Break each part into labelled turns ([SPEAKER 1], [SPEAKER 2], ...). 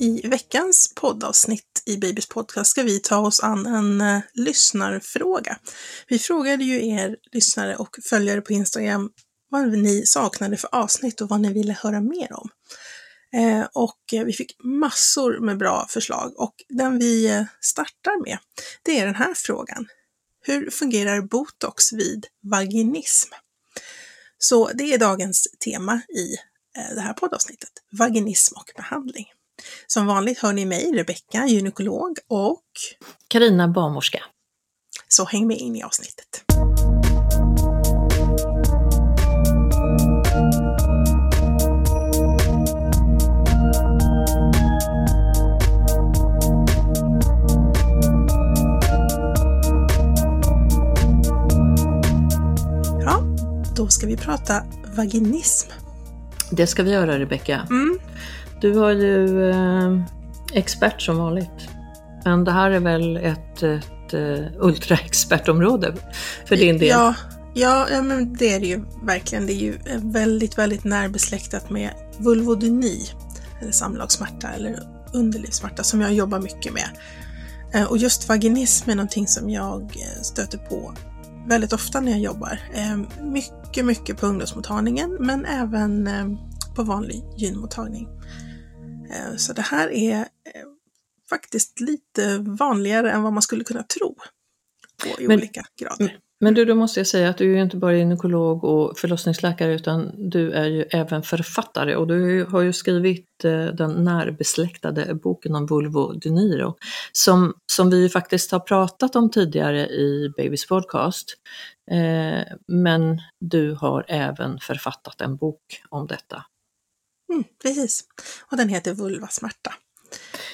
[SPEAKER 1] I veckans poddavsnitt i Babys podcast ska vi ta oss an en eh, lyssnarfråga. Vi frågade ju er lyssnare och följare på Instagram vad ni saknade för avsnitt och vad ni ville höra mer om. Eh, och eh, vi fick massor med bra förslag och den vi eh, startar med, det är den här frågan. Hur fungerar botox vid vaginism? Så det är dagens tema i eh, det här poddavsnittet, vaginism och behandling. Som vanligt hör ni mig, Rebecka, gynekolog och
[SPEAKER 2] Karina barnmorska.
[SPEAKER 1] så häng med in i avsnittet. Ja, då ska vi prata vaginism.
[SPEAKER 2] Det ska vi göra Rebecka.
[SPEAKER 1] Mm.
[SPEAKER 2] Du var ju eh, expert som vanligt. Men det här är väl ett, ett eh, ultraexpertområde för din del?
[SPEAKER 1] Ja, ja, ja, men det är det ju verkligen. Det är ju eh, väldigt, väldigt närbesläktat med vulvodyni, eller samlagssmärta eller underlivssmärta som jag jobbar mycket med. Eh, och just vaginism är någonting som jag stöter på väldigt ofta när jag jobbar. Mycket, mycket på ungdomsmottagningen men även på vanlig gynmottagning. Eh, Så det här är eh, faktiskt lite vanligare än vad man skulle kunna tro på i
[SPEAKER 2] Men-
[SPEAKER 1] olika grader.
[SPEAKER 2] Men du, då måste jag säga att du är ju inte bara gynekolog och förlossningsläkare utan du är ju även författare och du har ju skrivit eh, den närbesläktade boken om vulvodyni då, som, som vi faktiskt har pratat om tidigare i Babys podcast. Eh, men du har även författat en bok om detta.
[SPEAKER 1] Mm, precis. Och den heter Vulvasmärta.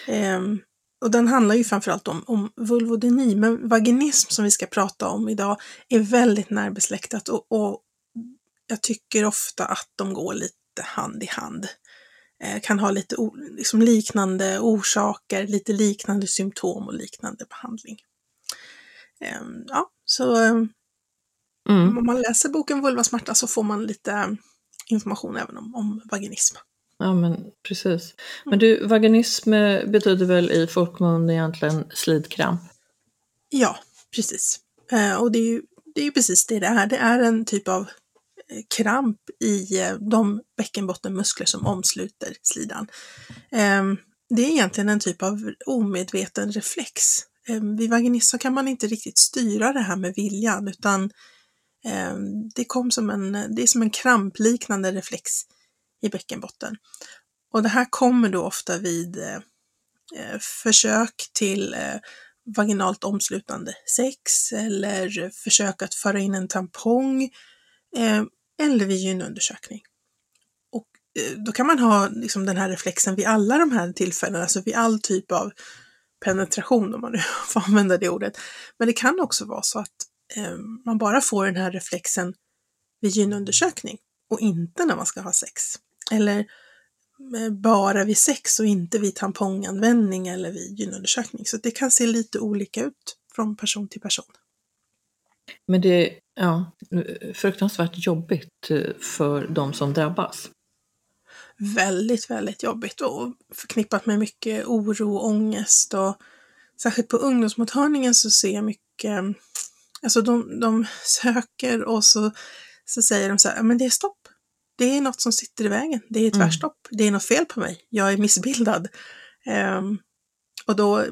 [SPEAKER 1] Ehm, och den handlar ju framförallt om, om vulvodyni, men vaginism som vi ska prata om idag är väldigt närbesläktat och, och jag tycker ofta att de går lite hand i hand. Eh, kan ha lite liksom liknande orsaker, lite liknande symptom och liknande behandling. Ehm, ja, så ehm,
[SPEAKER 2] Mm.
[SPEAKER 1] om man läser boken Vulvasmärta så får man lite information även om, om vaginism.
[SPEAKER 2] Ja, men precis. Men du, vaginism betyder väl i folkmun egentligen slidkramp?
[SPEAKER 1] Ja, precis. Eh, och det är, ju, det är ju precis det det är. Det är en typ av eh, kramp i eh, de bäckenbottenmuskler som omsluter slidan. Eh, det är egentligen en typ av omedveten reflex. Eh, vid vaginism så kan man inte riktigt styra det här med viljan utan Ehm, det, kom som en, det är som en krampliknande reflex i bäckenbotten. Och det här kommer då ofta vid eh, eh, försök till eh, vaginalt omslutande sex eller försök att föra in en tampong eller vid gynundersökning. Och då kan man ha liksom den här reflexen vid alla de här tillfällena, alltså vid all typ av penetration om man nu får använda det ordet. Men det kan också vara så att man bara får den här reflexen vid gynundersökning och inte när man ska ha sex. Eller eh, bara vid sex och inte vid tamponganvändning eller vid gynundersökning. Så det kan se lite olika ut från person till person.
[SPEAKER 2] Men det är ja, fruktansvärt jobbigt eh, för de som drabbas.
[SPEAKER 1] Väldigt, väldigt jobbigt och förknippat med mycket oro och ångest och särskilt på ungdomsmottagningen så ser jag mycket, alltså de, de söker och så, så säger de så här, men det är stopp. Det är något som sitter i vägen. Det är tvärstopp. Mm. Det är något fel på mig. Jag är missbildad. Um, och då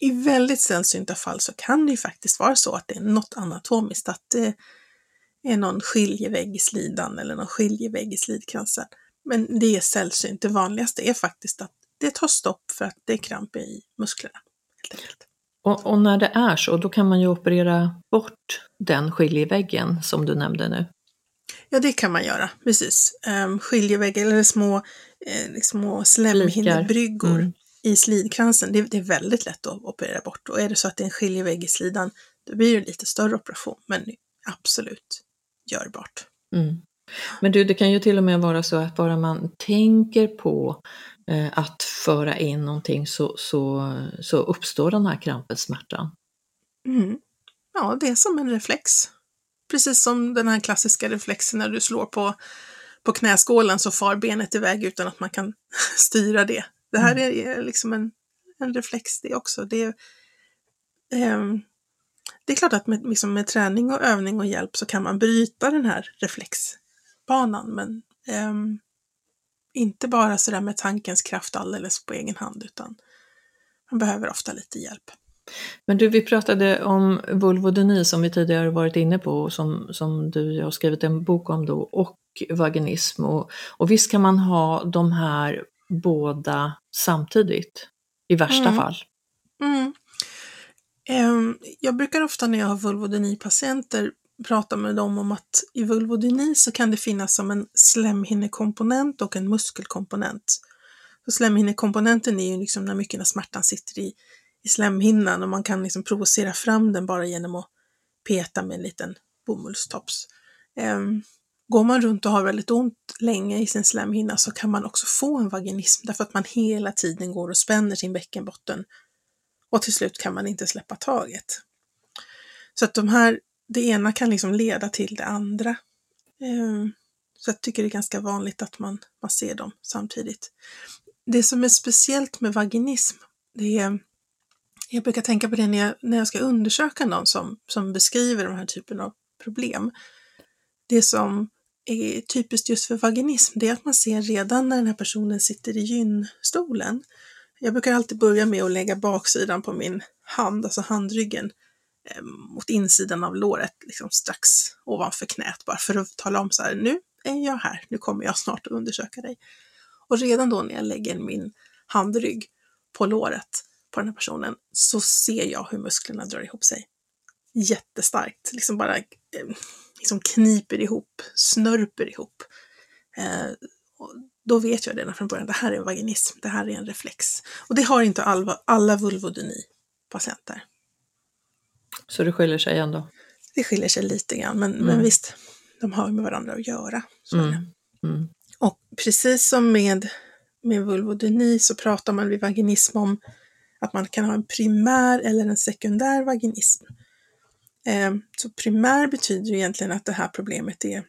[SPEAKER 1] i väldigt sällsynta fall så kan det ju faktiskt vara så att det är något anatomiskt, att det är någon skiljevägg i slidan eller någon skiljevägg i slidkransen. Men det är sällsynt. Det vanligaste är faktiskt att det tar stopp för att det är kramp i musklerna. Helt enkelt.
[SPEAKER 2] Och, och, när det är så, då kan man ju operera bort den skiljeväggen som du nämnde nu.
[SPEAKER 1] Ja, det kan man göra, precis. Um, skiljeväggar eller små, eh, små slemhinnebryggor mm. i slidkransen, det, det, är väldigt lätt att operera bort. Och är det så att det är en skiljevägg i slidan, då blir det en lite större operation, men absolut görbart.
[SPEAKER 2] Mm. Men du, det kan ju till och med vara så att bara man tänker på att föra in någonting så, så, så uppstår den här krampensmärtan.
[SPEAKER 1] Mm. Ja, det är som en reflex. Precis som den här klassiska reflexen när du slår på, på knäskålen så far benet iväg utan att man kan styra det. Det här mm. är liksom en, en reflex det också. Det är, eh, det är klart att med, liksom med träning och övning och hjälp så kan man bryta den här reflexbanan, men eh, inte bara sådär med tankens kraft alldeles på egen hand, utan man behöver ofta lite hjälp.
[SPEAKER 2] Men du, vi pratade om vulvodyni som vi tidigare varit inne på, och som, som du har skrivit en bok om då, och vaginism. Och, och visst kan man ha de här båda samtidigt, i värsta mm. fall?
[SPEAKER 1] Mm. Um, jag brukar ofta när jag har vulvodyni-patienter prata med dem om att i vulvodyni så kan det finnas som en slemhinnekomponent och en muskelkomponent. Så slemhinnekomponenten är ju liksom när mycket av smärtan sitter i i slemhinnan och man kan liksom provocera fram den bara genom att peta med en liten bomullstops. Um, går man runt och har väldigt ont länge i sin slemhinna så kan man också få en vaginism därför att man hela tiden går och spänner sin bäckenbotten och till slut kan man inte släppa taget. Så att de här, det ena kan liksom leda till det andra. Ehm, så jag tycker det är ganska vanligt att man, man ser dem samtidigt. Det som är speciellt med vaginism, det är jag brukar tänka på det när jag, när jag ska undersöka någon som, som beskriver den här typen av problem. Det som är typiskt just för vaginism, det är att man ser redan när den här personen sitter i gynstolen. Jag brukar alltid börja med att lägga baksidan på min hand, alltså handryggen, Eh, mot insidan av låret, liksom strax ovanför knät, bara för att tala om så här, nu är jag här, nu kommer jag snart att undersöka dig. Och redan då när jag lägger min handrygg på låret på den här personen så ser jag hur musklerna drar ihop sig. Jättestarkt, liksom bara eh, liksom kniper ihop, snörper ihop. Eh, då vet jag redan från början, det här är en vaginism, det här är en reflex. Och det har inte alla, alla vulvodyni-patienter.
[SPEAKER 2] Så det skiljer sig ändå?
[SPEAKER 1] Det skiljer sig lite grann, men, mm. men visst, de har med varandra att göra. Mm. Mm. Och precis som med, med vulvodyni så pratar man vid vaginism om att man kan ha en primär eller en sekundär vaginism. Eh, så primär betyder egentligen att det här problemet är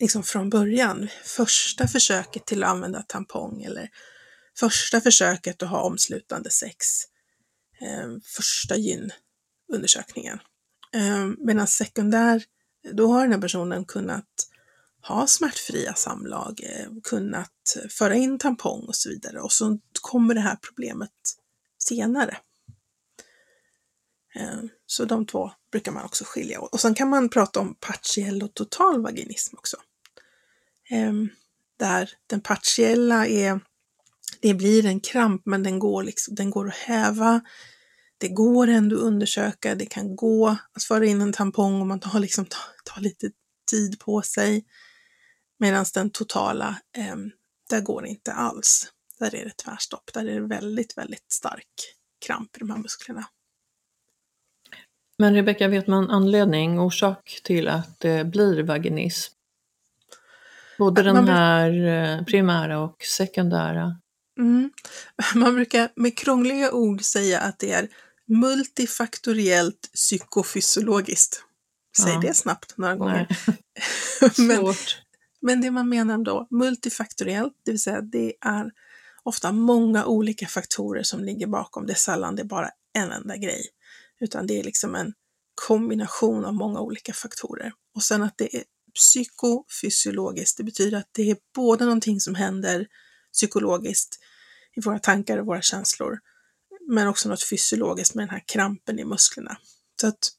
[SPEAKER 1] liksom från början, första försöket till att använda tampong eller första försöket att ha omslutande sex, eh, första gynundersökningen undersökningen. Ehm, medan sekundär, då har den här personen kunnat ha smärtfria samlag, eh, kunnat föra in tampong och så vidare och så kommer det här problemet senare. Ehm, så de två brukar man också skilja åt. Och sen kan man prata om partiell och total vaginism också. Ehm, där den partiella är, det blir en kramp men den går, liksom, den går att häva det går ändå att undersöka, det kan gå att föra in en tampong om man tar, liksom, tar, tar lite tid på sig. Medan den totala, eh, där går det inte alls. Där är det tvärstopp, där är det väldigt, väldigt stark kramp i de här musklerna.
[SPEAKER 2] Men Rebecka, vet man anledning, orsak till att det blir vaginism? Både den här eh, primära och sekundära.
[SPEAKER 1] Mm. Man brukar med krångliga ord säga att det är multifaktoriellt psykofysiologiskt. Säg ja. det snabbt några gånger. men, men det man menar då, multifaktoriellt, det vill säga det är ofta många olika faktorer som ligger bakom. Det är sällan det är bara en enda grej, utan det är liksom en kombination av många olika faktorer. Och sen att det är psykofysiologiskt, det betyder att det är både någonting som händer psykologiskt i våra tankar och våra känslor, men också något fysiologiskt med den här krampen i musklerna. Så att,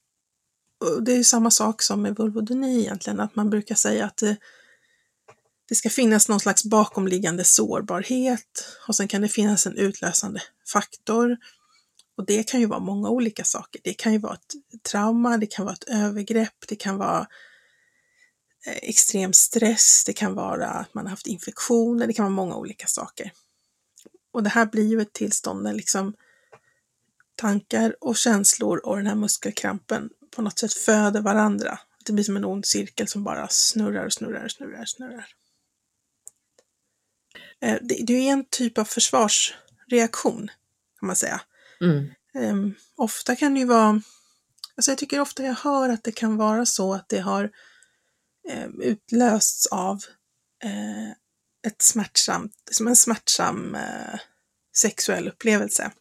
[SPEAKER 1] det är samma sak som med vulvodyni egentligen, att man brukar säga att det, det ska finnas någon slags bakomliggande sårbarhet och sen kan det finnas en utlösande faktor. Och det kan ju vara många olika saker. Det kan ju vara ett trauma, det kan vara ett övergrepp, det kan vara eh, extrem stress, det kan vara att man har haft infektioner, det kan vara många olika saker. Och det här blir ju ett tillstånd där liksom tankar och känslor och den här muskelkrampen på något sätt föder varandra. Det blir som en ond cirkel som bara snurrar och snurrar och snurrar och snurrar. Eh, det är en typ av försvarsreaktion, kan man säga. Mm. Um, ofta kan det ju vara, alltså jag tycker ofta jag hör att det kan vara så att det har um, utlösts av uh, ett smärtsamt, som en smärtsam uh, sexuell upplevelse.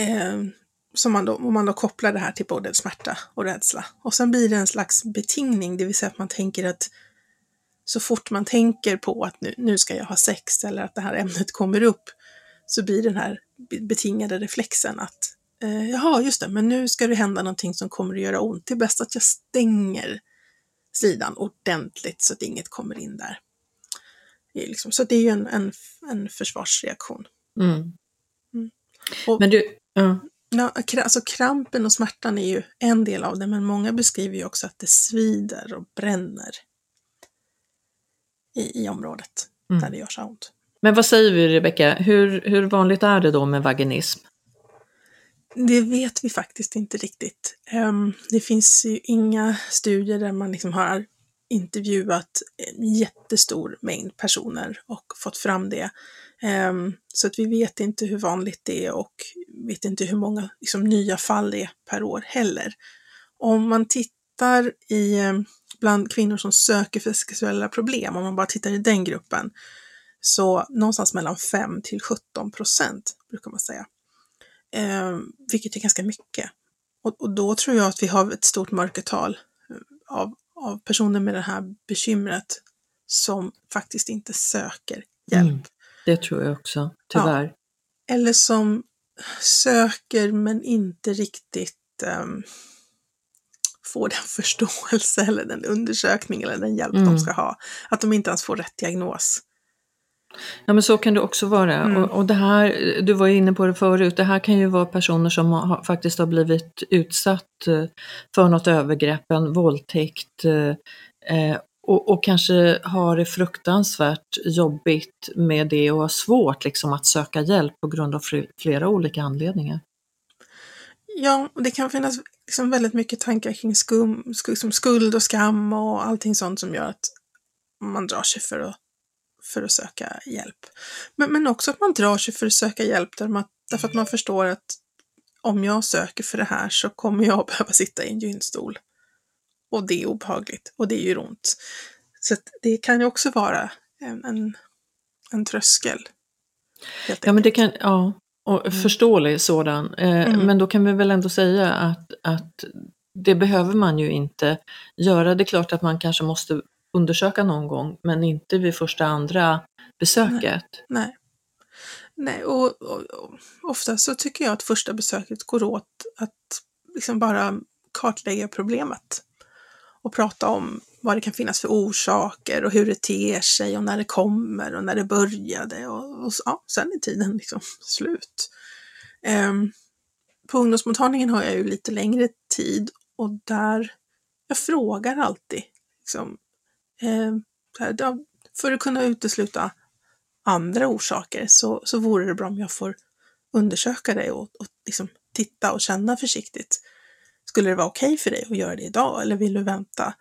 [SPEAKER 1] Um, som man då, om man då kopplar det här till både smärta och rädsla. Och sen blir det en slags betingning, det vill säga att man tänker att så fort man tänker på att nu, nu ska jag ha sex eller att det här ämnet kommer upp så blir den här betingade reflexen att eh, jaha, just det, men nu ska det hända någonting som kommer att göra ont. Det är bäst att jag stänger sidan ordentligt så att inget kommer in där. Det liksom, så det är ju en, en, en försvarsreaktion. Mm.
[SPEAKER 2] Mm. Och, men du, ja.
[SPEAKER 1] Ja, alltså krampen och smärtan är ju en del av det, men många beskriver ju också att det svider och bränner i, i området mm. där det gör så ont.
[SPEAKER 2] Men vad säger vi Rebecka, hur, hur vanligt är det då med vaginism?
[SPEAKER 1] Det vet vi faktiskt inte riktigt. Um, det finns ju inga studier där man liksom har intervjuat en jättestor mängd personer och fått fram det. Um, så att vi vet inte hur vanligt det är och vet inte hur många liksom, nya fall det är per år heller. Om man tittar i um, bland kvinnor som söker för sexuella problem, om man bara tittar i den gruppen, så någonstans mellan 5 till 17 procent brukar man säga. Eh, vilket är ganska mycket. Och, och, då tror jag att vi har ett stort mörkertal eh, av, av personer med det här bekymret som faktiskt inte söker hjälp. Mm,
[SPEAKER 2] det tror jag också, tyvärr.
[SPEAKER 1] Ja. Eller som söker men inte riktigt um, får den förståelse eller den undersökning eller den hjälp mm. de ska ha. Att de inte ens får rätt diagnos.
[SPEAKER 2] Ja men så kan det också vara. Mm. Och, och, det här, du var inne på det förut, det här kan ju vara personer som har, faktiskt har blivit utsatt eh, för något övergrepp, en våldtäkt eh, och, och, kanske har det fruktansvärt jobbigt med det och har svårt liksom att söka hjälp på grund av flera olika anledningar.
[SPEAKER 1] Ja, och det kan finnas liksom väldigt mycket tankar kring skum, liksom skuld och skam och allting sånt som gör att man drar sig för att för att söka hjälp. Men, men också att man drar sig för att söka hjälp där man, därför att man förstår att om jag söker för det här så kommer jag behöva sitta i en gynstol. Och det är obehagligt och det gör ont. Så det kan ju också vara en, en, en tröskel.
[SPEAKER 2] Ja, men det kan, ja, och mm. förståelig sådan. Eh, mm. Men då kan vi väl ändå säga att, att det behöver man ju inte göra. Det är klart att man kanske måste undersöka någon gång, men inte vid första andra besöket.
[SPEAKER 1] Nej. Nej, Nej och, och, och, ofta så tycker jag att första besöket går åt att liksom bara kartlägga problemet och prata om vad det kan finnas för orsaker och hur det ter sig och när det kommer och när det började och, och ja, sen är tiden liksom slut. Um, på ungdomsmottagningen har jag ju lite längre tid och där jag frågar alltid liksom, um, här, för att kunna utesluta andra orsaker så, så vore det bra om jag får undersöka det och, och liksom titta och känna försiktigt. Skulle det vara okej okay för dig att göra det idag eller vill du vänta?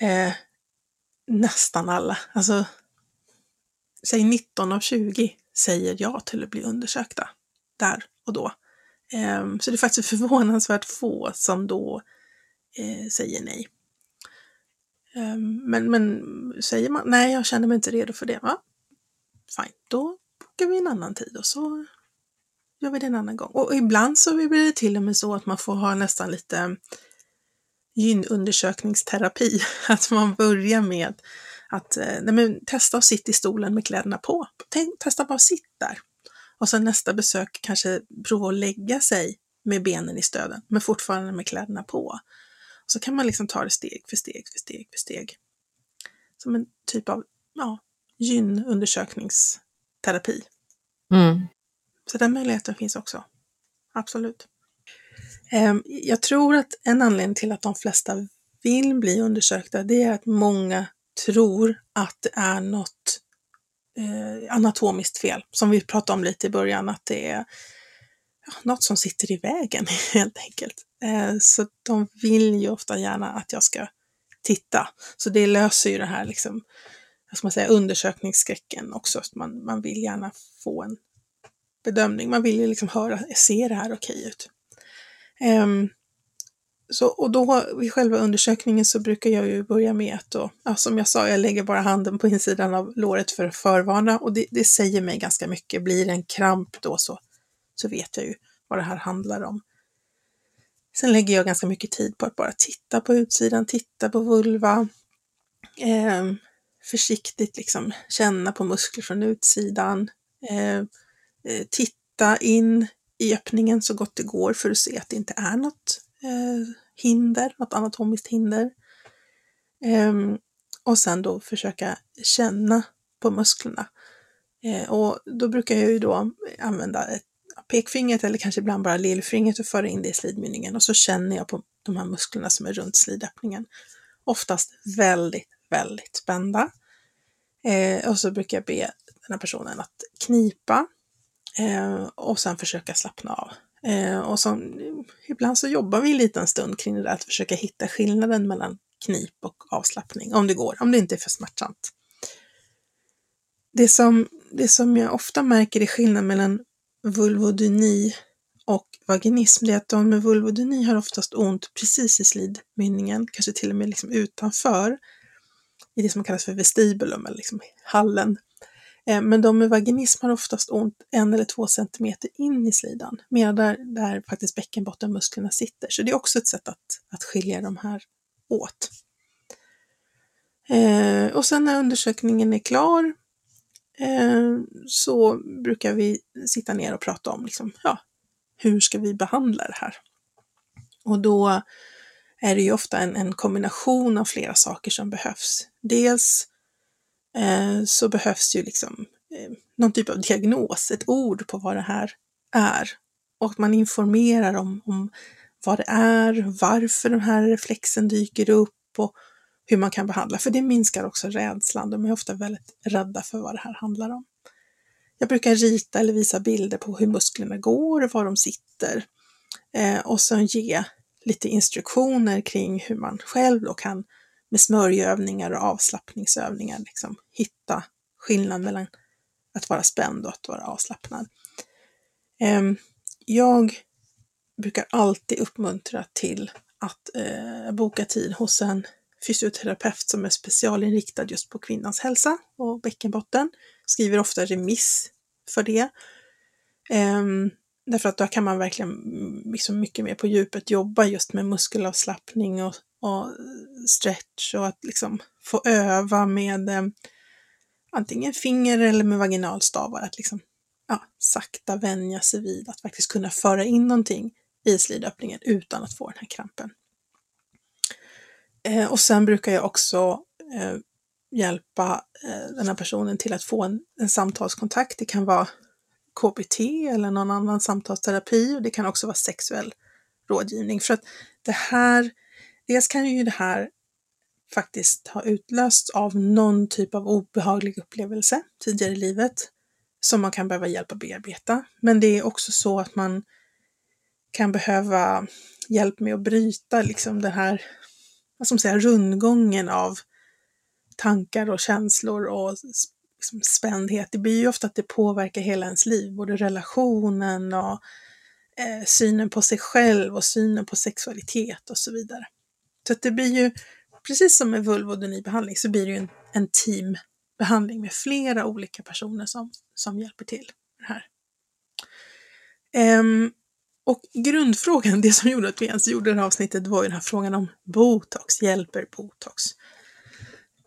[SPEAKER 1] Eh, nästan alla, alltså säg 19 av 20 säger ja till att bli undersökta där och då. Eh, så det är faktiskt förvånansvärt få som då eh, säger nej. Eh, men, men säger man nej, jag känner mig inte redo för det, va? fine, då bokar vi en annan tid och så gör vi det en annan gång. Och ibland så blir det till och med så att man får ha nästan lite gynundersökningsterapi. Att man börjar med att eh, nej men, testa att sitta i stolen med kläderna på. Tänk, testa bara att sitta där. Och sen nästa besök kanske prova att lägga sig med benen i stöden, men fortfarande med kläderna på. Och så kan man liksom ta det steg för steg för steg för steg. Som en typ av ja, gynundersökningsterapi. Mm. Så den möjligheten finns också. Absolut. Ehm, jag tror att en anledning till att de flesta vill bli undersökta, det är att många tror att det är något eh, anatomiskt fel, som vi pratade om lite i början, att det är något som sitter i vägen helt enkelt. Ehm, så de vill ju ofta gärna att jag ska titta. Så det löser ju det här liksom, vad ska man säga, undersökningsskräcken också. Man, man vill gärna få en bedömning. Man vill ju liksom höra, ser det här okej ut? Um, så, och då vid själva undersökningen så brukar jag ju börja med att då, ja, som jag sa, jag lägger bara handen på insidan av låret för att förvarna och det, det säger mig ganska mycket. Blir det en kramp då så, så vet jag ju vad det här handlar om. Sen lägger jag ganska mycket tid på att bara titta på utsidan, titta på vulva, eh, försiktigt liksom känna på muskler från utsidan, eh, eh, titta in i öppningen så gott det går för att se att det inte är något eh, hinder, något anatomiskt hinder. Ehm, och sen då försöka känna på musklerna. Ehm, och då brukar jag ju då använda ett pekfingret eller kanske ibland bara lillfingret och föra in det i slidmynningen och så känner jag på de här musklerna som är runt slidöppningen. Oftast väldigt, väldigt spända. Ehm, och så brukar jag be den här personen att knipa eh, och sen försöka slappna av. Eh, och så, ibland så jobbar vi en liten stund kring det där att försöka hitta skillnaden mellan knip och avslappning, om det går, om det inte är för smärtsamt. Det som, det som jag ofta märker är skillnaden mellan vulvodyni och vaginism, det är att de med vulvodyni har oftast ont precis i slidmynningen, kanske till och med liksom utanför, i det som kallas för vestibulum, eller liksom hallen. Eh, men de med vaginism har oftast ont en eller två centimeter in i slidan, mer där, där faktiskt bäckenbottenmusklerna sitter. Så det är också ett sätt att, att skilja de här åt. Eh, och sen när undersökningen är klar eh, så brukar vi sitta ner och prata om liksom, ja, hur ska vi behandla det här? Och då är det ju ofta en, en kombination av flera saker som behövs. Dels eh, så behövs ju liksom eh, någon typ av diagnos, ett ord på vad det här är. Och man informerar om, om vad det är, varför den här reflexen dyker upp och hur man kan behandla, för det minskar också rädslan. De är ofta väldigt rädda för vad det här handlar om. Jag brukar rita eller visa bilder på hur musklerna går och var de sitter eh, och sen ge lite instruktioner kring hur man själv då kan med smörjövningar och avslappningsövningar liksom hitta skillnad mellan att vara spänd och att vara avslappnad. Ehm, jag brukar alltid uppmuntra till att eh, boka tid hos en fysioterapeut som är specialinriktad just på kvinnans hälsa och bäckenbotten. Skriver ofta remiss för det. Ehm, därför att då kan man verkligen mm, liksom mycket mer på djupet jobba just med muskelavslappning och, och stretch och att liksom få öva med eh, antingen finger eller med vaginalstavar. Att liksom ja, sakta vänja sig vid att faktiskt kunna föra in någonting i slidöppningen utan att få den här krampen. Eh, och sen brukar jag också eh, hjälpa eh, den här personen till att få en, en samtalskontakt. Det kan vara KBT eller någon annan samtalsterapi och det kan också vara sexuell rådgivning. För att det här, dels kan ju det här faktiskt ha utlösts av någon typ av obehaglig upplevelse tidigare i livet som man kan behöva hjälp att bearbeta. Men det är också så att man kan behöva hjälp med att bryta liksom den här, vad ska man säga, rundgången av tankar och känslor och liksom spändhet. Det blir ju ofta att det påverkar hela ens liv, både relationen och eh, synen på sig själv och synen på sexualitet och så vidare. Så att det blir ju, precis som med vulvodynibehandling, så blir det ju en, en teambehandling med flera olika personer som, som hjälper till. Det här. Um, och grundfrågan, det som gjorde att vi ens gjorde det här avsnittet, var ju den här frågan om botox. Hjälper botox?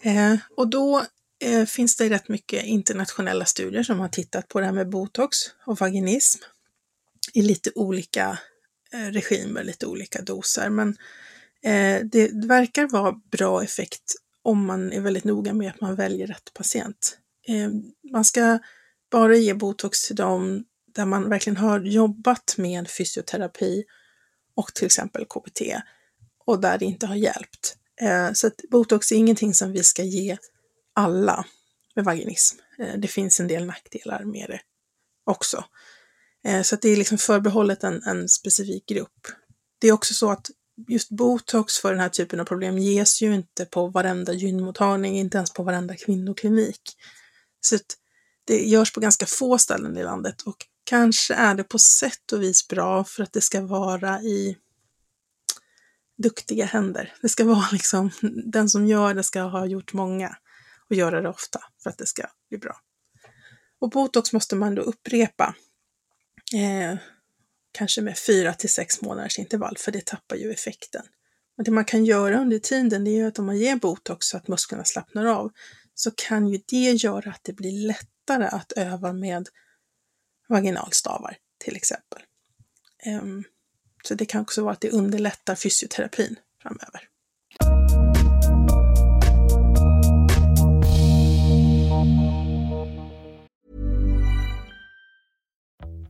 [SPEAKER 1] Eh, och då eh, finns det rätt mycket internationella studier som har tittat på det här med botox och vaginism i lite olika eh, regimer, lite olika doser. Men Eh, det verkar vara bra effekt om man är väldigt noga med att man väljer rätt patient. Eh, man ska bara ge botox till dem där man verkligen har jobbat med fysioterapi och till exempel KBT och där det inte har hjälpt. Eh, så att botox är ingenting som vi ska ge alla med vaginism. Eh, det finns en del nackdelar med det också. Eh, så att det är liksom förbehållet en, en specifik grupp. Det är också så att just botox för den här typen av problem ges ju inte på varenda gynmottagning, inte ens på varenda kvinnoklinik. Så att det görs på ganska få ställen i landet och kanske är det på sätt och vis bra för att det ska vara i duktiga händer. Det ska vara liksom, den som gör det ska ha gjort många och göra det ofta för att det ska bli bra. Och botox måste man då upprepa, eh, kanske med fyra till sex månaders intervall, för det tappar ju effekten. Men det man kan göra under tiden, det är ju att om man ger botox så att musklerna slappnar av, så kan ju det göra att det blir lättare att öva med vaginalstavar till exempel. Um, så det kan också vara att det underlättar fysioterapin framöver.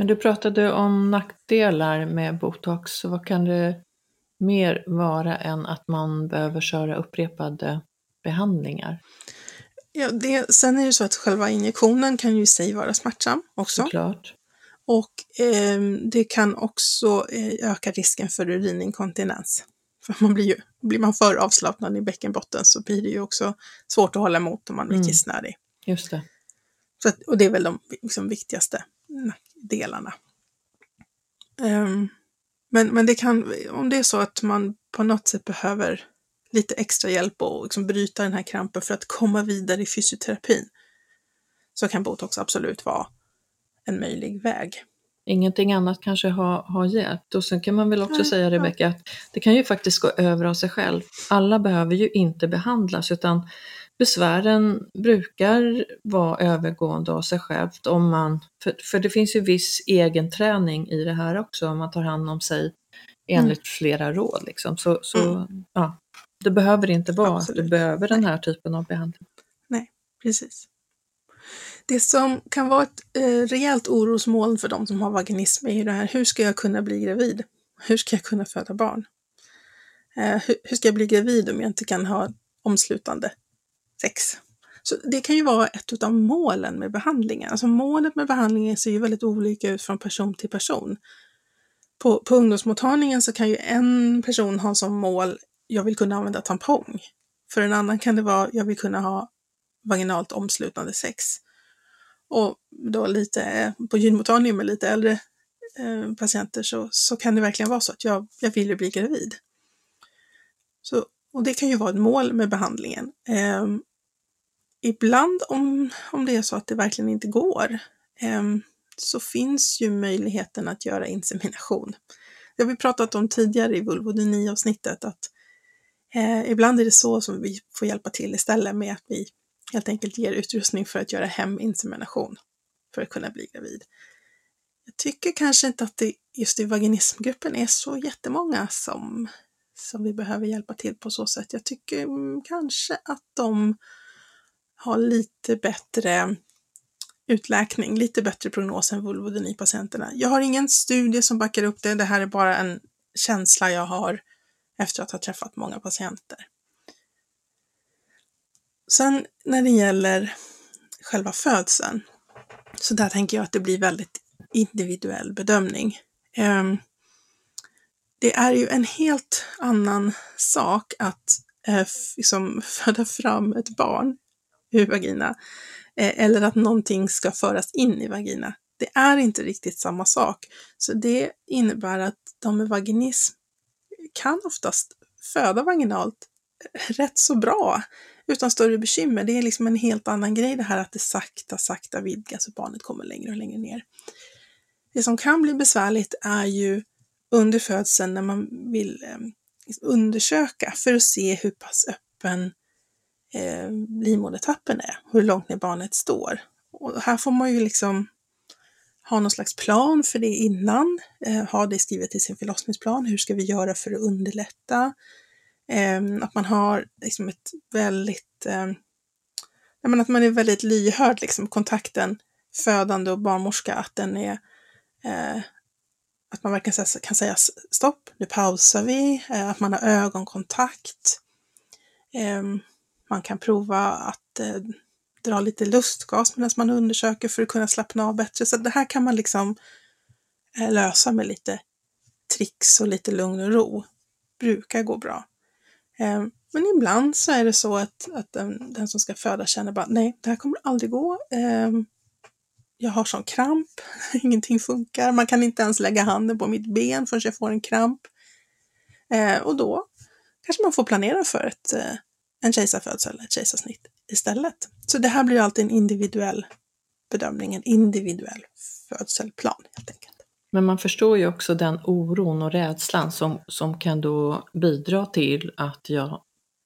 [SPEAKER 2] Men du pratade om nackdelar med botox. Så vad kan det mer vara än att man behöver köra upprepade behandlingar?
[SPEAKER 1] Ja, det, sen är det så att själva injektionen kan ju i sig vara smärtsam också.
[SPEAKER 2] Såklart.
[SPEAKER 1] Och eh, det kan också eh, öka risken för urininkontinens. För man blir ju, blir man för avslappnad i bäckenbotten så blir det ju också svårt att hålla emot om man blir
[SPEAKER 2] Mm.
[SPEAKER 1] kissnödig.
[SPEAKER 2] Just det.
[SPEAKER 1] Så att, och det är väl de liksom, viktigaste delarna. Ehm, men, men det kan, om det är så att man på något sätt behöver lite extra hjälp och liksom bryta den här krampen för att komma vidare i fysioterapin så kan botox absolut vara en möjlig väg.
[SPEAKER 2] Ingenting annat kanske har, har hjälpt. Och sen kan man väl också
[SPEAKER 1] Nej,
[SPEAKER 2] säga,
[SPEAKER 1] ja.
[SPEAKER 2] Rebecka, att det kan ju faktiskt gå över av sig själv. Alla behöver ju inte behandlas, utan besvären brukar vara övergående av sig självt. Om man, för, för det finns ju viss egen träning i det här också, om man tar hand om sig enligt flera råd. Liksom. Så, så ja, det behöver inte vara att du behöver den här typen av behandling.
[SPEAKER 1] Precis. Det som kan vara ett eh, rejält orosmoln för de som har vaginism är ju det här, hur ska jag kunna bli gravid? Hur ska jag kunna föda barn? Eh, hur, hur ska jag bli gravid om jag inte kan ha omslutande sex? Så det kan ju vara ett av målen med behandlingen. Alltså målet med behandlingen ser ju väldigt olika ut från person till person. På, på ungdomsmottagningen så kan ju en person ha som mål, jag vill kunna använda tampong. För en annan kan det vara, jag vill kunna ha vaginalt omslutande sex. Och då lite på gynmottagningen med lite äldre eh, patienter så, så kan det verkligen vara så att jag, jag vill ju bli gravid. Så, och det kan ju vara ett mål med behandlingen. Eh, ibland om, om det är så att det verkligen inte går eh, så finns ju möjligheten att göra insemination. Det har vi pratat om tidigare i vulvodyni-avsnittet att eh, ibland är det så som vi får hjälpa till istället med att vi helt enkelt ger utrustning för att göra heminsemination för att kunna bli gravid. Jag tycker kanske inte att det just i vaginismgruppen är så jättemånga som, som vi behöver hjälpa till på så sätt. Jag tycker mm, kanske att de har lite bättre utläkning, lite bättre prognos än vulvodyni-patienterna. Jag har ingen studie som backar upp det. Det här är bara en känsla jag har efter att ha träffat många patienter. Sen när det gäller själva födseln, så där tänker jag att det blir väldigt individuell bedömning. Ehm, det är ju en helt annan sak att eh, liksom föda fram ett barn ur vagina eh, eller att någonting ska föras in i vagina. Det är inte riktigt samma sak. Så det innebär att de med vaginism kan oftast föda vaginalt rätt så bra utan större bekymmer. Det är liksom en helt annan grej det här att det sakta, sakta vidgas och barnet kommer längre och längre ner. Det som kan bli besvärligt är ju under födseln när man vill eh, undersöka för att se hur pass öppen eh, livmodertappen är, hur långt ner barnet står. Och här får man ju liksom ha någon slags plan för det innan, eh, ha det skrivet i sin förlossningsplan. Hur ska vi göra för att underlätta? Eh, att man har liksom ett väldigt, eh, att man är väldigt lyhörd, liksom kontakten födande och barnmorska, att den är eh, att man verkligen kan säga stopp, nu pausar vi, eh, att man har ögonkontakt. Ehm, man kan prova att eh, dra lite lustgas medan man undersöker för att kunna slappna av bättre. Så det här kan man liksom eh, lösa med lite tricks och lite lugn och ro. Brukar gå bra. Eh, men ibland så är det så att, att den, den, som ska föda känner bara nej, det här kommer aldrig gå. Ehm, jag har sån kramp, ingenting funkar, man kan inte ens lägga handen på mitt ben förrän jag får en kramp. Ehm, och då kanske man får planera för ett, eh, en kejsarfödsel, ett kejsarsnitt istället. Så det här blir alltid en individuell bedömning, en individuell födselplan helt enkelt.
[SPEAKER 2] Men man förstår ju också den oron och rädslan som, som kan då bidra till att jag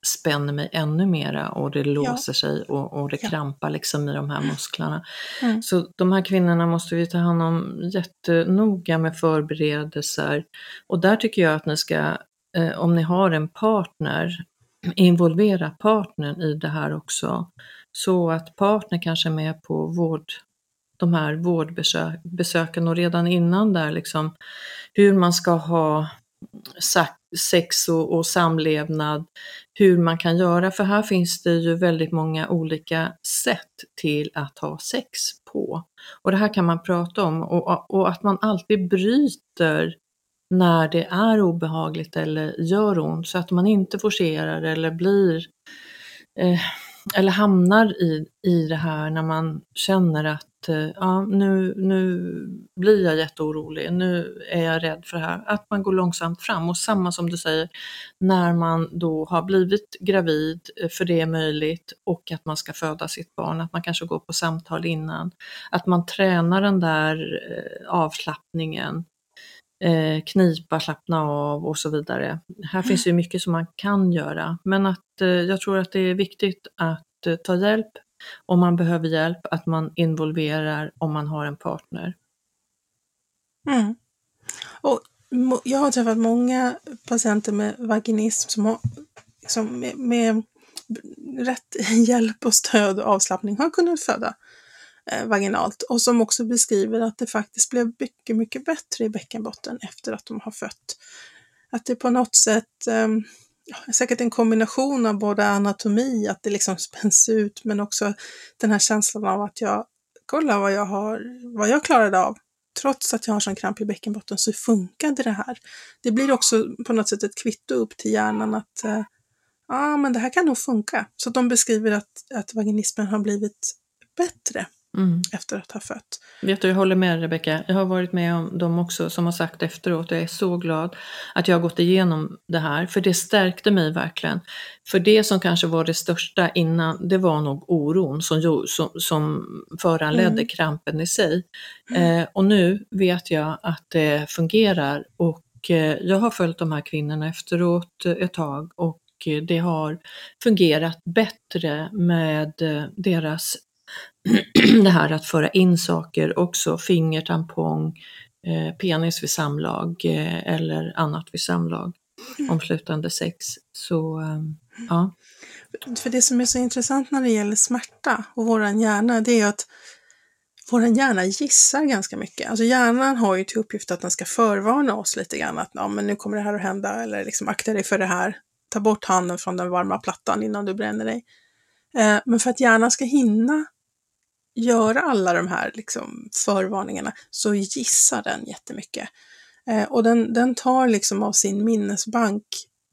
[SPEAKER 2] spänner mig ännu mera och det låser ja. sig och, och det krampar liksom i de här musklerna. Mm. Så de här kvinnorna måste vi ta hand om jättenoga med förberedelser. Och där tycker jag att ni ska, eh, om ni har en partner, involvera partnern i det här också. Så att partnern kanske är med på vård, de här vårdbesöken och redan innan där liksom hur man ska ha sex och, och, samlevnad, hur man kan göra, för här finns det ju väldigt många olika sätt till att ha sex på. Och det här kan man prata om och, och att man alltid bryter när det är obehagligt eller gör ont så att man inte forcerar eller blir eh, eller hamnar i, i det här när man känner att eh, ja, nu, nu blir jag jätteorolig, nu är jag rädd för det här. Att man går långsamt fram och samma som du säger, när man då har blivit gravid, eh, för det är möjligt, och att man ska föda sitt barn, att man kanske går på samtal innan. Att man tränar den där eh, avslappningen eh, knipa, slappna av och så vidare. Här mm. finns ju mycket som man kan göra, men att eh, jag tror att det är viktigt att eh, ta hjälp om man behöver hjälp, att man involverar om man har en partner.
[SPEAKER 1] Mm. Och jag har träffat många patienter med vaginism som har liksom med, med rätt hjälp och stöd och avslappning har kunnat föda Eh, vaginalt och som också beskriver att det faktiskt blev mycket, mycket bättre i bäckenbotten efter att de har fött. Att det på något sätt, eh, säkert en kombination av både anatomi, att det liksom spänns ut, men också den här känslan av att jag, kolla vad jag har, vad jag klarade av. Trots att jag har sån kramp i bäckenbotten så funkade det här. Det blir också på något sätt ett kvitto upp till hjärnan att eh, ja, men det här kan nog funka. Så de beskriver att, att vaginismen har blivit bättre mm. efter att ha fött.
[SPEAKER 2] Vet du, jag håller med Rebecka. Jag har varit med om dem också som har sagt efteråt, jag är så glad att jag har gått igenom det här, för det stärkte mig verkligen. För det som kanske var det största innan, det var nog oron som, som, som föranledde mm. krampen i sig. Mm. Eh, och nu vet jag att det fungerar och eh, jag har följt de här kvinnorna efteråt ett tag och det har fungerat bättre med eh, deras det här att föra in saker också, fingertampong, eh, penis vid samlag eh, eller annat vid samlag, mm. omslutande sex. Så ja.
[SPEAKER 1] För det som är så intressant när det gäller smärta och våran hjärna, det är att våran hjärna gissar ganska mycket. Alltså hjärnan har ju till uppgift att den ska förvarna oss lite grann att ja, men nu kommer det här att hända eller liksom akta dig för det här ta bort handen från den varma plattan innan du bränner dig. Eh, men för att hjärnan ska hinna göra alla de här liksom, förvarningarna så gissar den jättemycket. Eh, och den, den tar liksom av sin minnesbank,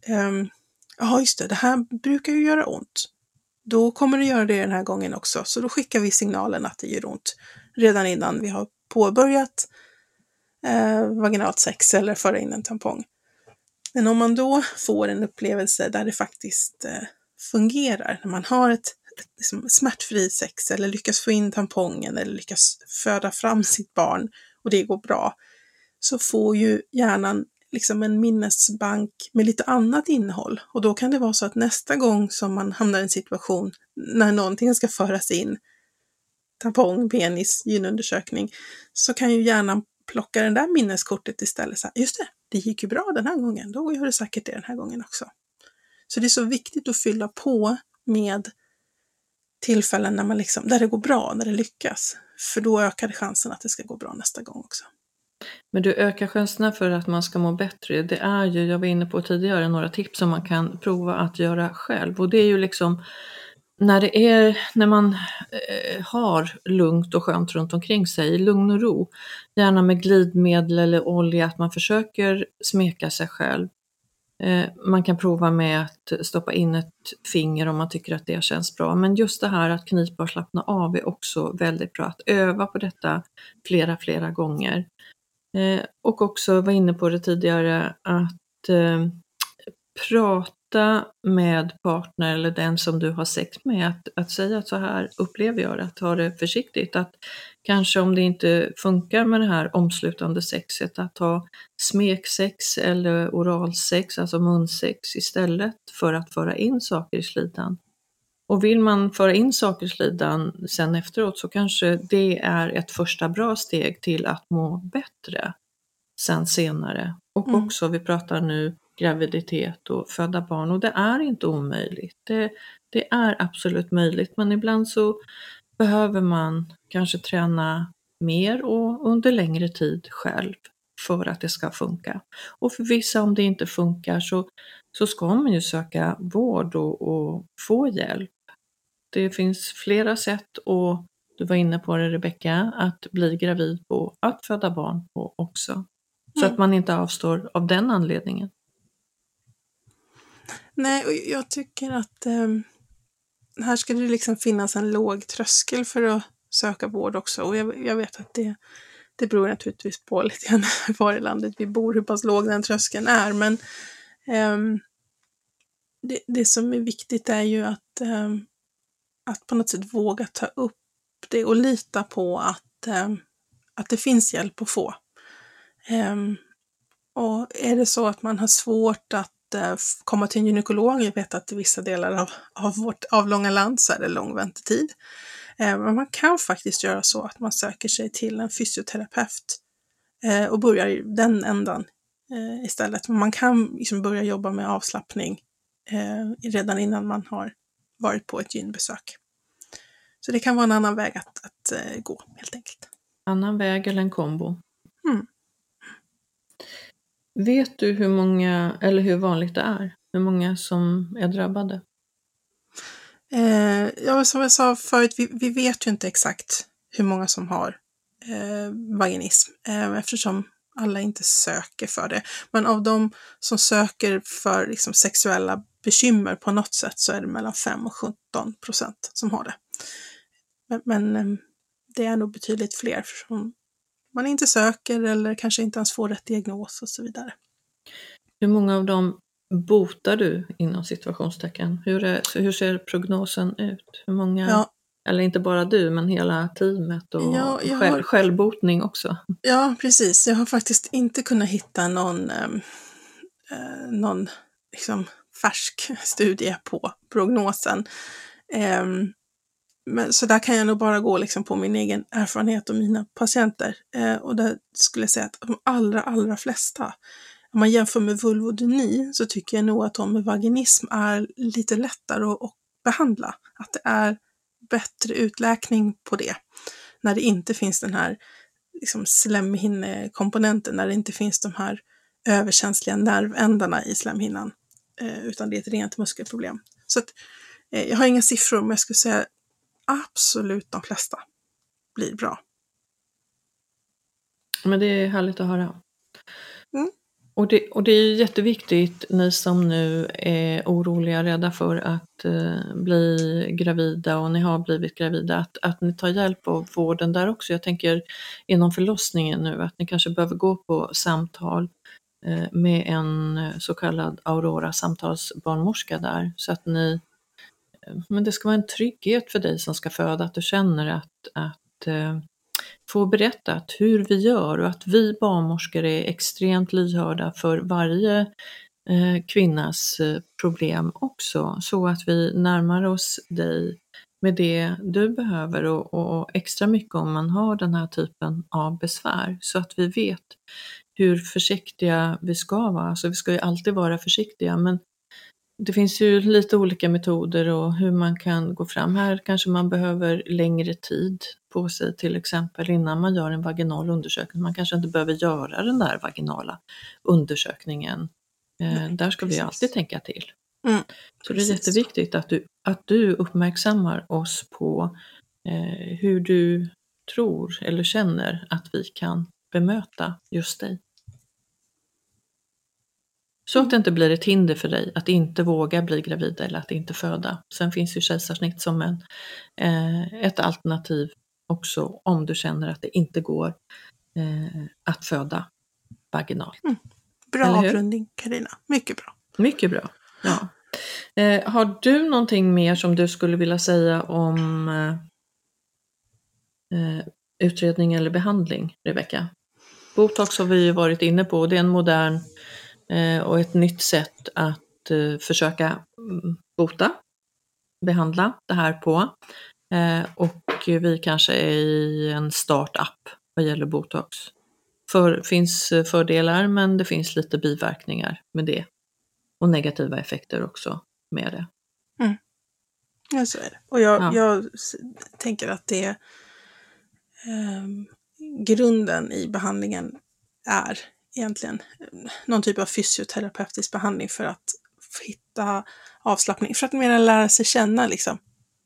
[SPEAKER 1] eh, ja just det, det här brukar ju göra ont. Då kommer det göra det den här gången också, så då skickar vi signalen att det gör ont redan innan vi har påbörjat eh, vaginalt sex eller föra in en tampong. Men om man då får en upplevelse där det faktiskt eh, fungerar, när man har ett liksom, smärtfri sex eller lyckas få in tampongen eller lyckas föda fram sitt barn och det går bra, så får ju hjärnan liksom en minnesbank med lite annat innehåll. Och då kan det vara så att nästa gång som man hamnar i en situation när någonting ska föras in, tampong, penis, gynundersökning, så kan ju hjärnan plocka det där minneskortet istället. Så här, just det, det gick ju bra den här gången, då gör det säkert det den här gången också. Så det är så viktigt att fylla på med tillfällen när man liksom, där det går bra, när det lyckas. För då ökar chansen att det ska gå bra nästa gång också.
[SPEAKER 2] Men du ökar chanserna för att man ska må bättre. Det är ju, jag var inne på tidigare, några tips som man kan prova att göra själv. Och det är ju liksom när det är, när man eh, har lugnt och skönt runt omkring sig, lugn och ro, gärna med glidmedel eller olja, att man försöker smeka sig själv. Eh, man kan prova med att stoppa in ett finger om man tycker att det känns bra. Men just det här att knipa och slappna av är också väldigt bra. Att öva på detta flera, flera gånger. Eh, och också var inne på det tidigare att eh, prata med partner eller den som du har sex med, att, att säga att så här upplever jag det, att ta det försiktigt. Att kanske om det inte funkar med det här omslutande sexet, att ha smeksex eller oralsex, alltså munsex istället för att föra in saker i slidan. Och vill man föra in saker i slidan sen efteråt så kanske det är ett första bra steg till att må bättre sen senare. Och mm. också, vi pratar nu graviditet och föda barn och det är inte omöjligt. Det, det är absolut möjligt men ibland så behöver man kanske träna mer och under längre tid själv för att det ska funka. Och för vissa om det inte funkar så, så ska man ju söka vård och, och få hjälp. Det finns flera sätt och du var inne på det Rebecka, att bli gravid på, att föda barn på också. Så mm. att man inte avstår av den anledningen.
[SPEAKER 1] Nej, och jag tycker att eh, här ska det liksom finnas en låg tröskel för att söka vård också. Och jag, jag vet att det, det beror naturligtvis på lite grann var i landet vi bor, hur pass låg den tröskeln är. Men um, det, det som är viktigt är ju att, um, att på något sätt våga ta upp det och lita på att, um, att det finns hjälp att få. Um, och är det så att man har svårt att komma till en gynekolog, jag vet att i vissa delar av, av vårt avlånga land så är det lång väntetid. Uh, men man kan faktiskt göra så att man söker sig till en fysioterapeut uh, och börjar i den ändan istället. Men man kan liksom börja jobba med avslappning redan innan man har varit på ett gynbesök. Så det kan vara en annan väg att, att eh, gå helt enkelt.
[SPEAKER 2] Annan väg eller en kombo.
[SPEAKER 1] Mm.
[SPEAKER 2] Vet du hur många, eller hur vanligt det är? Hur många som är drabbade?
[SPEAKER 1] Eh, ja, som jag sa förut, vi, vi vet ju inte exakt hur många som har eh, vaginism eh, eftersom alla inte söker för det. Men av de som söker för liksom, sexuella bekymmer på något sätt så är det mellan 5 och 17 procent som har det. Men, men eh, det är nog betydligt fler som man inte söker eller kanske inte ens får rätt diagnos och så vidare.
[SPEAKER 2] Hur många av dem botar du inom situationstecken? Hur, är, hur ser prognosen ut? Hur många,
[SPEAKER 1] Ja.
[SPEAKER 2] eller inte bara du, men hela teamet och
[SPEAKER 1] Ja,
[SPEAKER 2] själv,
[SPEAKER 1] har-
[SPEAKER 2] självbotning också?
[SPEAKER 1] Ja, precis. Jag har faktiskt inte kunnat hitta någon, ehm, eh, någon liksom, färsk studie på prognosen. Ehm, men, så där kan jag nog bara gå liksom, på min egen erfarenhet och mina patienter. Eh, och där skulle jag säga att de allra, allra flesta, om man jämför med vulvodyni, så tycker jag nog att de med vaginism är lite lättare att, att behandla. Att det är bättre utläkning på det. När det inte finns den här liksom slemhinnekomponenten, när det inte finns de här överkänsliga nervändarna i slemhinnan, eh, utan det är ett rent muskelproblem. Så att, eh, jag har inga siffror, men jag skulle säga absolut de flesta blir bra.
[SPEAKER 2] Men det är härligt att höra.
[SPEAKER 1] Mm.
[SPEAKER 2] Och, det, och det är jätteviktigt, ni som nu är oroliga, rädda för att eh, bli gravida och ni har blivit gravida, att, att ni tar hjälp av vården där också. Jag tänker inom förlossningen nu, att ni kanske behöver gå på samtal eh, med en så kallad Aurora samtalsbarnmorska där, så att ni men det ska vara en trygghet för dig som ska föda, att du känner att, att eh, få berättat hur vi gör och att vi barnmorskor är extremt lyhörda för varje eh, kvinnas eh, problem också, så att vi närmar oss dig med det du behöver och, och extra mycket om man har den här typen av besvär, så att vi vet hur försiktiga vi ska vara. Alltså vi ska ju alltid vara försiktiga, men det finns ju lite olika metoder och hur man kan gå fram. Här kanske man behöver längre tid på sig till exempel innan man gör en vaginal undersökning. Man kanske inte behöver göra den där vaginala undersökningen. Eh,
[SPEAKER 1] Nej,
[SPEAKER 2] där ska vi
[SPEAKER 1] precis.
[SPEAKER 2] alltid tänka till.
[SPEAKER 1] Mm,
[SPEAKER 2] Så det är jätteviktigt att du, att du uppmärksammar oss på eh, hur du tror eller känner att vi kan bemöta just dig. Så att det inte blir ett hinder för dig att inte våga bli gravid eller att inte föda. Sen finns ju kejsarsnitt som en, eh, ett alternativ också om du känner att det inte går eh, att föda vaginalt.
[SPEAKER 1] Bra
[SPEAKER 2] Eller hur?
[SPEAKER 1] avrundning, Karina. Mycket bra.
[SPEAKER 2] Mycket bra. Ja. Eh, har du någonting mer som du skulle vilja säga om eh, eh, utredning eller behandling, Rebecka? Botox har vi ju varit inne på, det är en modern och ett nytt sätt att eh, försöka mm, bota, behandla det här på. Eh, och vi kanske är i en startup vad gäller botox. För, finns eh, fördelar men det finns lite biverkningar med det. Och negativa effekter också med det.
[SPEAKER 1] Ja, så är det. Och jag,
[SPEAKER 2] Ja.
[SPEAKER 1] jag tänker att det ehm, grunden i behandlingen är egentligen eh, någon typ av fysioterapeutisk behandling för att hitta avslappning, för att mer lära sig känna liksom.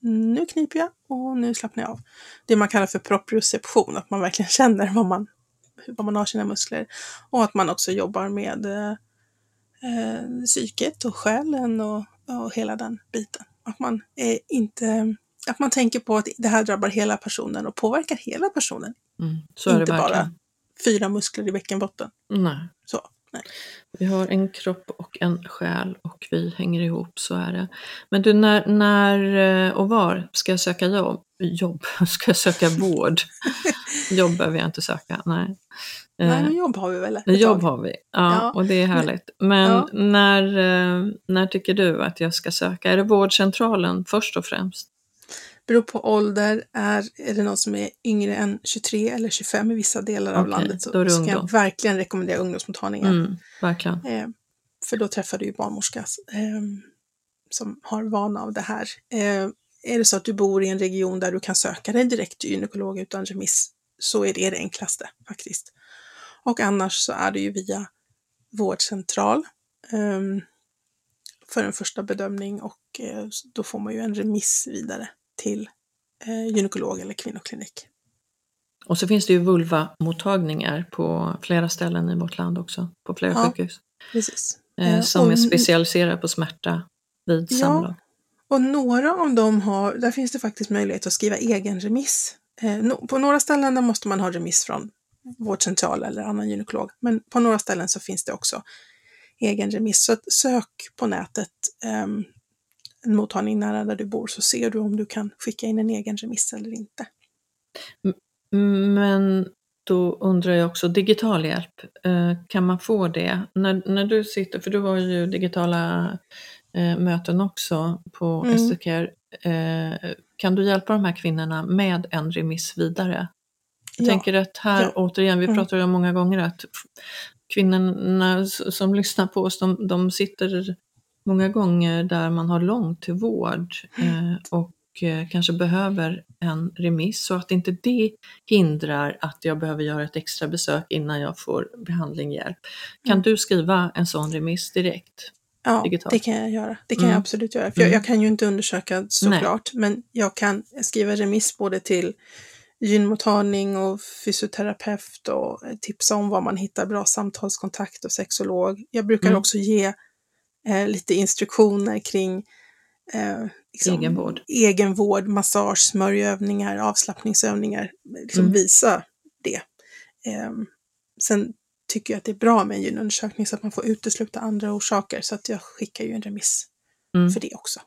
[SPEAKER 1] Nu kniper jag och nu slappnar jag av. Det man kallar för proprioception, att man verkligen känner vad man, vad man har sina muskler. Och att man också jobbar med eh, eh, psyket och själen och, och hela den biten. Att man är inte att man tänker på att det här drabbar hela personen och påverkar hela personen.
[SPEAKER 2] Mm, så är
[SPEAKER 1] inte bara. Fyra muskler i bäckenbotten.
[SPEAKER 2] Nej.
[SPEAKER 1] Så, nej.
[SPEAKER 2] Vi har en kropp och en själ och vi hänger ihop, så är det. Men du, när, när eh, och var ska jag söka jobb? Jobb? Ska jag söka vård? jobb behöver jag inte söka, nej.
[SPEAKER 1] Nej,
[SPEAKER 2] Eh,
[SPEAKER 1] men jobb har vi väl? ett
[SPEAKER 2] Jobb
[SPEAKER 1] tag.
[SPEAKER 2] har vi, ja,
[SPEAKER 1] Ja.
[SPEAKER 2] och det är härligt. Men
[SPEAKER 1] Ja.
[SPEAKER 2] när, eh, när tycker du att jag ska söka? Är det vårdcentralen först och främst?
[SPEAKER 1] Beror på ålder. Är, är det någon som är yngre än 23 eller 25 i vissa delar av
[SPEAKER 2] Okej,
[SPEAKER 1] landet så
[SPEAKER 2] det
[SPEAKER 1] ska jag verkligen rekommendera ungdomsmottagningen.
[SPEAKER 2] Mm, verkligen.
[SPEAKER 1] Eh, för då träffar du ju barnmorska eh, som har vana av det här. Eh, är det så att du bor i en region där du kan söka dig direkt till gynekolog utan remiss så är det det enklaste faktiskt. Och annars så är det ju via vårdcentral um, för en första bedömning och uh, då får man ju en remiss vidare till uh, gynekolog eller kvinnoklinik.
[SPEAKER 2] Och så finns det ju vulva-mottagningar på flera ställen i vårt land också, på flera ja, sjukhus.
[SPEAKER 1] Precis.
[SPEAKER 2] Eh, som och, är specialiserade på smärta vid ja, samlag.
[SPEAKER 1] Och några av dem har, där finns det faktiskt möjlighet att skriva egen remiss. Eh, på några ställen där måste man ha remiss från vårdcentral eller annan gynekolog, men på några ställen så finns det också egen remiss. Så sök på nätet eh, en mottagning nära där du bor så ser du om du kan skicka in en egen remiss eller inte.
[SPEAKER 2] Men då undrar jag också, digital hjälp, eh, kan man få det? När, när du sitter, för du har ju digitala eh, möten också på mm. SDCare, eh, kan du hjälpa de här kvinnorna med en remiss vidare? Jag ja. tänker att här, ja. återigen, vi mm. pratar ju många gånger att kvinnorna som lyssnar på oss, de, de sitter många gånger där man har långt till vård mm. och Eh, kanske behöver en remiss så att inte det hindrar att jag behöver göra ett extra besök innan jag får behandling hjälp. Kan mm. du skriva en sån remiss direkt?
[SPEAKER 1] Ja, digitalt? det kan jag göra. Det kan mm. jag absolut göra. För jag, mm. jag, kan ju inte undersöka såklart, men jag kan skriva remiss både till gynmottagning och fysioterapeut och tipsa om var man hittar bra samtalskontakt och sexolog. Jag brukar mm. också ge eh, lite instruktioner kring
[SPEAKER 2] eh, liksom, egenvård.
[SPEAKER 1] egenvård, massage, smörjövningar, avslappningsövningar, liksom mm. visa det. Eh, sen tycker jag att det är bra med en gynundersökning så att man får utesluta andra orsaker så att jag skickar ju en remiss mm. för det också.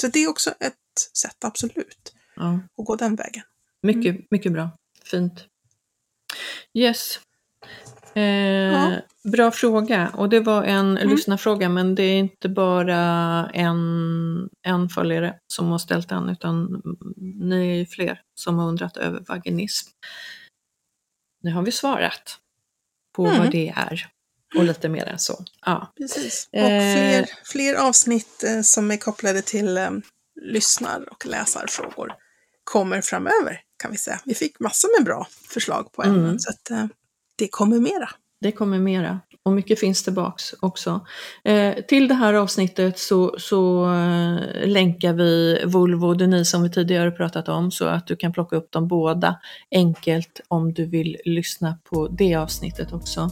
[SPEAKER 1] Så det är också ett sätt, absolut, ja. att gå den vägen.
[SPEAKER 2] Mycket, mm. mycket bra. Fint. Yes, Eh, ja. Bra fråga och det var en mm. lyssnarfråga men det är inte bara en, en följare som har ställt den utan ni är fler som har undrat över vaginism. Nu har vi svarat på mm. vad det är och lite mer än så. Ja.
[SPEAKER 1] Precis. Och fler, eh. fler avsnitt eh, som är kopplade till eh, lyssnar och läsarfrågor kommer framöver kan vi säga. Vi fick massor med bra förslag på ämnen mm. så att, eh, det kommer mera.
[SPEAKER 2] Det kommer mera och mycket finns tillbaks också. Eh, till det här avsnittet så, så eh, länkar vi Volvo Deni som vi tidigare pratat om så att du kan plocka upp dem båda enkelt om du vill lyssna på det avsnittet också.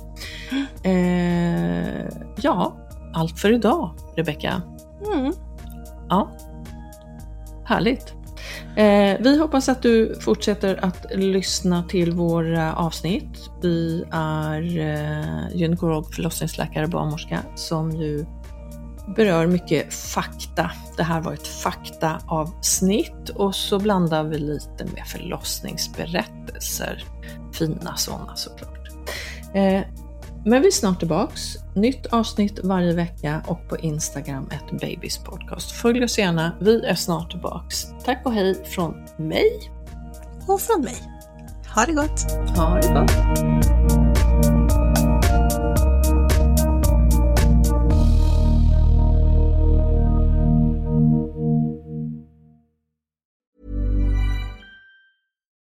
[SPEAKER 2] Eh, ja, allt för idag Rebecka. Mm. Ja, härligt. Eh, vi hoppas att du fortsätter att lyssna till våra avsnitt. Vi är eh, gynekolog, förlossningsläkare, barnmorska som ju berör mycket fakta. Det här var ett faktaavsnitt och så blandar vi lite med förlossningsberättelser. Fina sådana såklart. Eh, men vi är snart tillbaks. Nytt avsnitt varje vecka och på Instagram ett Babys podcast. Följ oss gärna. Vi är snart tillbaks. Tack och hej från mig.
[SPEAKER 1] Och från mig. Ha det gott.
[SPEAKER 2] Ha det gott.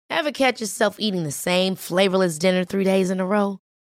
[SPEAKER 3] Have catch yourself eating the same flavorless dinner three days in a row?